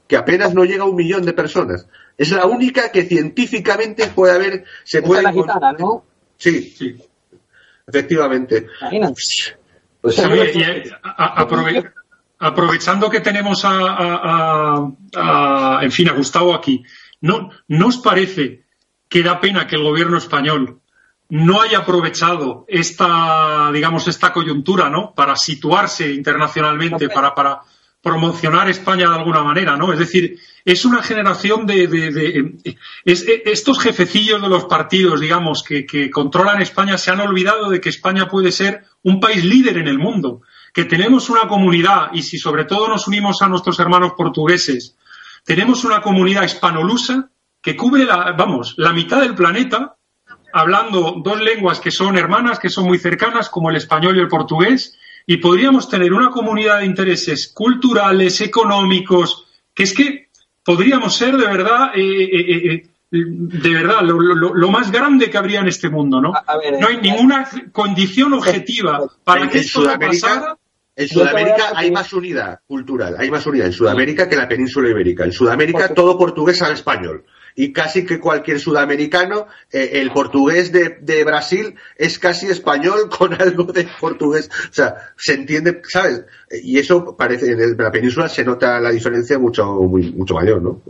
que apenas no llega a un millón de personas. Es la única que científicamente puede haber, se puede. La gitana, ¿no? Sí, sí. Efectivamente. Pues aprovechando que tenemos a, en fin, a Gustavo aquí, ¿no, ¿no os parece que da pena que el gobierno español no haya aprovechado esta, digamos, esta coyuntura, ¿no? Para situarse internacionalmente, para, para promocionar España de alguna manera, ¿no? Es decir, es una generación de, estos jefecillos de los partidos, digamos, que, que, controlan España, se han olvidado de que España puede ser un país líder en el mundo, que tenemos una comunidad y si sobre todo nos unimos a nuestros hermanos portugueses, tenemos una comunidad hispanolusa que cubre la, vamos, la mitad del planeta hablando dos lenguas que son hermanas, que son muy cercanas, como el español y el portugués, y podríamos tener una comunidad de intereses culturales, económicos, que es que podríamos ser de verdad, eh, eh, eh, de verdad, lo, más grande que habría en este mundo, ¿no? no hay ninguna condición objetiva para que esto pasara. En Sudamérica hay más unidad cultural, hay más unidad en Sudamérica que en la península ibérica. En Sudamérica todo portugués al español y casi que cualquier sudamericano, eh, el portugués de, Brasil es casi español con algo de portugués. O sea, se entiende, ¿sabes? Y eso parece, en la península se nota la diferencia mucho, mucho mayor, ¿no?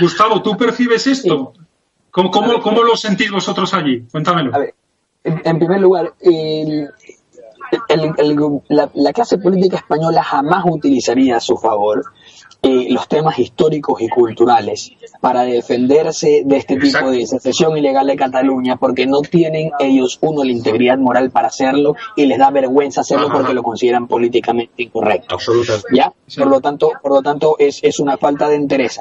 Gustavo, ¿tú percibes esto? ¿Cómo, cómo, lo sentís vosotros allí? Cuéntamelo. A ver, en, primer lugar, la, la, clase política española jamás utilizaría a su favor eh, los temas históricos y culturales para defenderse de este tipo de secesión ilegal de Cataluña porque no tienen ellos, uno, la integridad moral para hacerlo y les da vergüenza hacerlo porque lo consideran políticamente incorrecto. ¿Ya? Por lo tanto, por lo tanto es, es una falta de interés.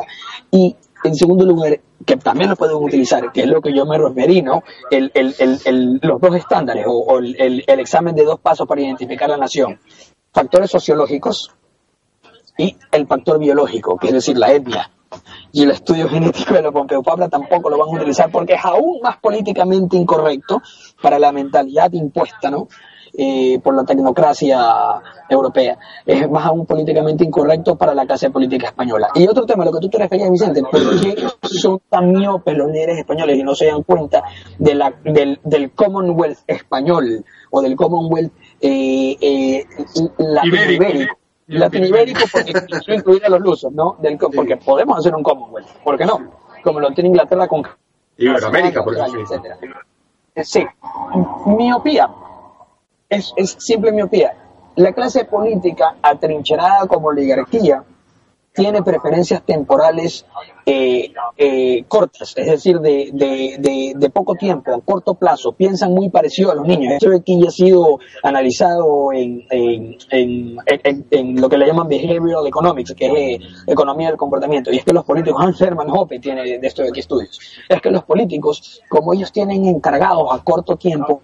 Y en segundo lugar, que también lo pueden utilizar, que es lo que yo me referí, ¿no? El, el, el, los dos estándares o, el, examen de dos pasos para identificar la nación. Factores sociológicos, y el factor biológico, que es decir, la etnia. Y el estudio genético de los Pompeu Fabra tampoco lo van a utilizar porque es aún más políticamente incorrecto para la mentalidad impuesta, ¿no? Eh, por la tecnocracia europea. Es más aún políticamente incorrecto para la clase política española. Y otro tema, lo que tú te referías, Vicente, ¿por qué son tan miopes los líderes españoles y no se dan cuenta de la, del, del Commonwealth español o del Commonwealth eh, eh, ibérico? Latinoibérico porque incluir a los lusos, ¿no? porque podemos hacer un Commonwealth, ¿por qué no? Como lo tiene Inglaterra con Iberoamérica, por ejemplo. Eh, sí, miopía, es, es simple miopía. La clase política atrincherada como oligarquía tiene preferencias temporales eh, eh, cortas, es decir, de, de, de, poco tiempo, a corto plazo, piensan muy parecido a los niños. Eso aquí ya ha sido analizado en, en, en, en, lo que le llaman behavioral economics, que es eh, economía del comportamiento. Y es que los políticos, Hans Hermann Hoppe tiene de esto de aquí estudios, es que los políticos, como ellos tienen encargados a corto tiempo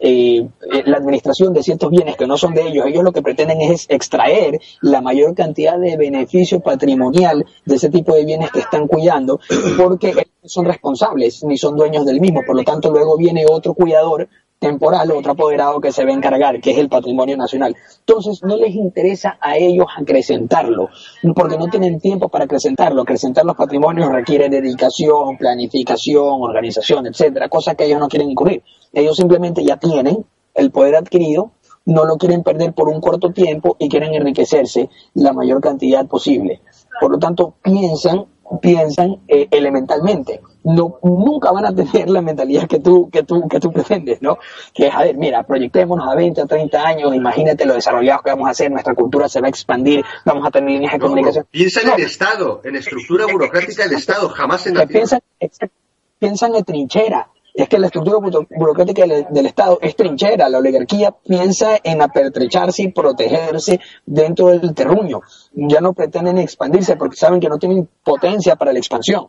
la administración de ciertos bienes que no son de ellos, ellos lo que pretenden es extraer la mayor cantidad de beneficio patrimonial de ese tipo de bienes que están cuidando porque son responsables ni son dueños del mismo. Por lo tanto, luego viene otro cuidador temporal, otro apoderado que se va a encargar, que es el patrimonio nacional. Entonces, no les interesa a ellos acrecentarlo, porque no tienen tiempo para acrecentarlo. Acrecentar los patrimonios requiere dedicación, planificación, organización, etcétera, cosas que ellos no quieren incurrir. Ellos simplemente ya tienen el poder adquirido, no lo quieren perder por un corto tiempo y quieren enriquecerse la mayor cantidad posible. Por lo tanto, piensan piensan eh, elementalmente. No, nunca van a tener la mentalidad que tú, que tú, que tú pretendes, ¿no? Que es, a ver, mira, proyectémonos a 20 o 30 años, imagínate lo desarrollados que vamos a hacer, nuestra cultura se va a expandir, vamos a tener líneas de comunicación. Piensa en el Estado, en estructura burocrática del Estado, jamás en la piensan, piensan en trinchera, es que la estructura burocrática del, Estado es trinchera. La oligarquía piensa en apertrecharse y protegerse dentro del terruño. Ya no pretenden expandirse porque saben que no tienen potencia para la expansión.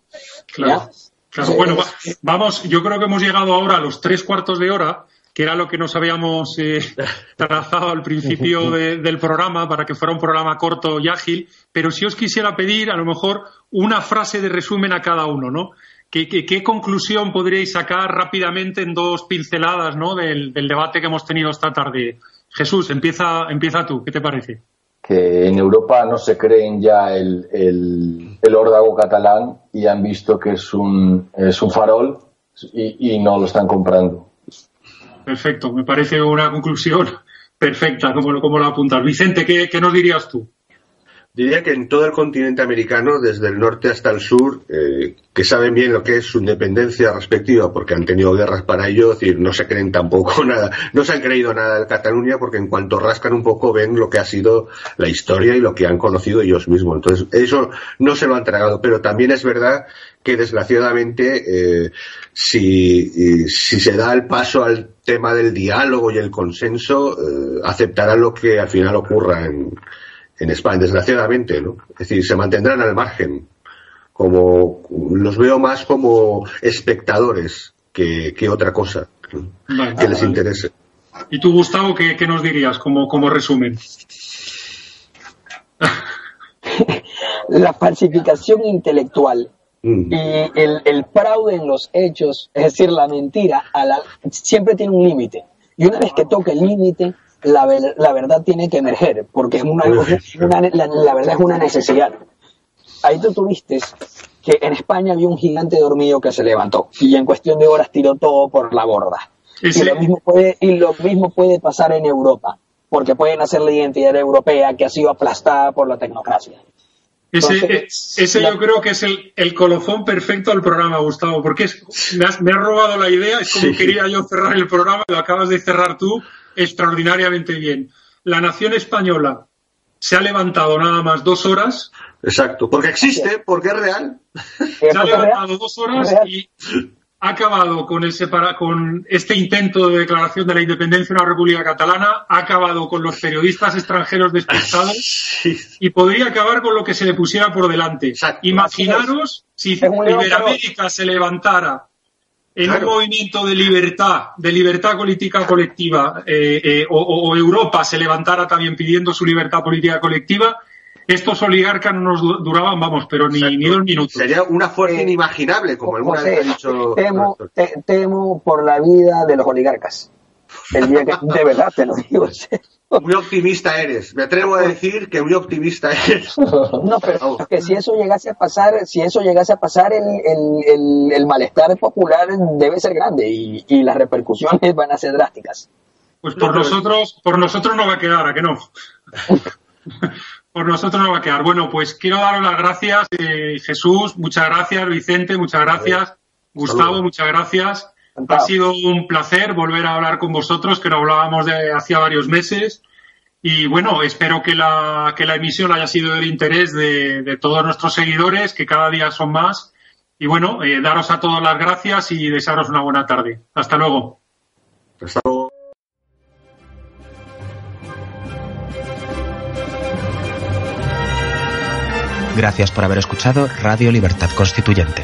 Claro. bueno, vamos, yo creo que hemos llegado ahora a los tres cuartos de hora. que era lo que nos habíamos eh, trazado al principio del programa para que fuera un programa corto y ágil, pero si os quisiera pedir a lo mejor una frase de resumen a cada uno, ¿no? ¿Qué, conclusión podríais sacar rápidamente en dos pinceladas ¿no? del, debate que hemos tenido esta tarde? Jesús, empieza, empieza tú, ¿qué te parece? Que en Europa no se creen ya el, el, el órdago catalán y han visto que es un, es un farol y, no lo están comprando. Perfecto, me parece una conclusión perfecta, como, como lo apuntas. Vicente, ¿qué, ¿qué nos dirías tú? Diría que en todo el continente americano, desde el norte hasta el sur, eh, que saben bien lo que es su independencia respectiva, porque han tenido guerras para ello, es decir, no se creen tampoco nada, no se han creído nada de Cataluña, porque en cuanto rascan un poco ven lo que ha sido la historia y lo que han conocido ellos mismos. Entonces, eso no se lo han tragado, pero también es verdad que desgraciadamente eh, si, se da el paso al tema del diálogo y el consenso, eh, aceptarán lo que al final ocurra en en España, desgraciadamente, ¿no? Es decir, se mantendrán al margen. Como los veo más como espectadores que, otra cosa que les interese. ¿Y tú, Gustavo, qué, nos dirías como, como resumen? La falsificación intelectual mm. y el, fraude en los hechos, es decir, la mentira, siempre tiene un límite. Y una vez que toca el límite, la, la verdad tiene que emerger, porque es una, la, verdad es una necesidad. Ahí tú tuviste que en España había un gigante dormido que se levantó y en cuestión de horas tiró todo por la borda. Y, lo mismo puede, y lo mismo puede pasar en Europa, porque pueden hacer la identidad europea que ha sido aplastada por la tecnocracia. Ese, ese yo creo que es el, el, colofón perfecto al programa, Gustavo, porque me, has, me, has, robado la idea, es como quería yo cerrar el programa, lo acabas de cerrar tú, extraordinariamente bien. La nación española se ha levantado nada más dos horas. Exacto, porque existe, porque es real. Se ha levantado dos horas y ha acabado con, el con este intento de declaración de la independencia de una república catalana, ha acabado con los periodistas extranjeros despistados y podría acabar con lo que se le pusiera por delante. Imaginaros si Iberoamérica se levantara en un movimiento de libertad, de libertad política colectiva, eh, eh, o, Europa se levantara también pidiendo su libertad política colectiva, estos oligarcas no nos duraban, vamos, pero ni, ni dos minutos. Sería una fuerza eh, inimaginable, como alguna vez ha dicho. Temo, temo por la vida de los oligarcas. El día que, de verdad te lo digo. Muy optimista eres. Me atrevo a decir que muy optimista eres. No, pero que si eso llegase a pasar, si eso llegase a pasar, el, el, el, malestar popular debe ser grande y, y, las repercusiones van a ser drásticas. Pues por nosotros, por nosotros no va a quedar, ¿a que no? por nosotros no va a quedar. Bueno, pues quiero daros las gracias, eh, Jesús, muchas gracias, Vicente, muchas gracias, Gustavo, muchas gracias. Ha sido un placer volver a hablar con vosotros, que no hablábamos de hacía varios meses. Y bueno, espero que la, que la emisión haya sido del interés de, todos nuestros seguidores, que cada día son más. Y bueno, eh, daros a todos las gracias y desearos una buena tarde. Hasta luego. Hasta luego. Gracias por haber escuchado Radio Libertad Constituyente.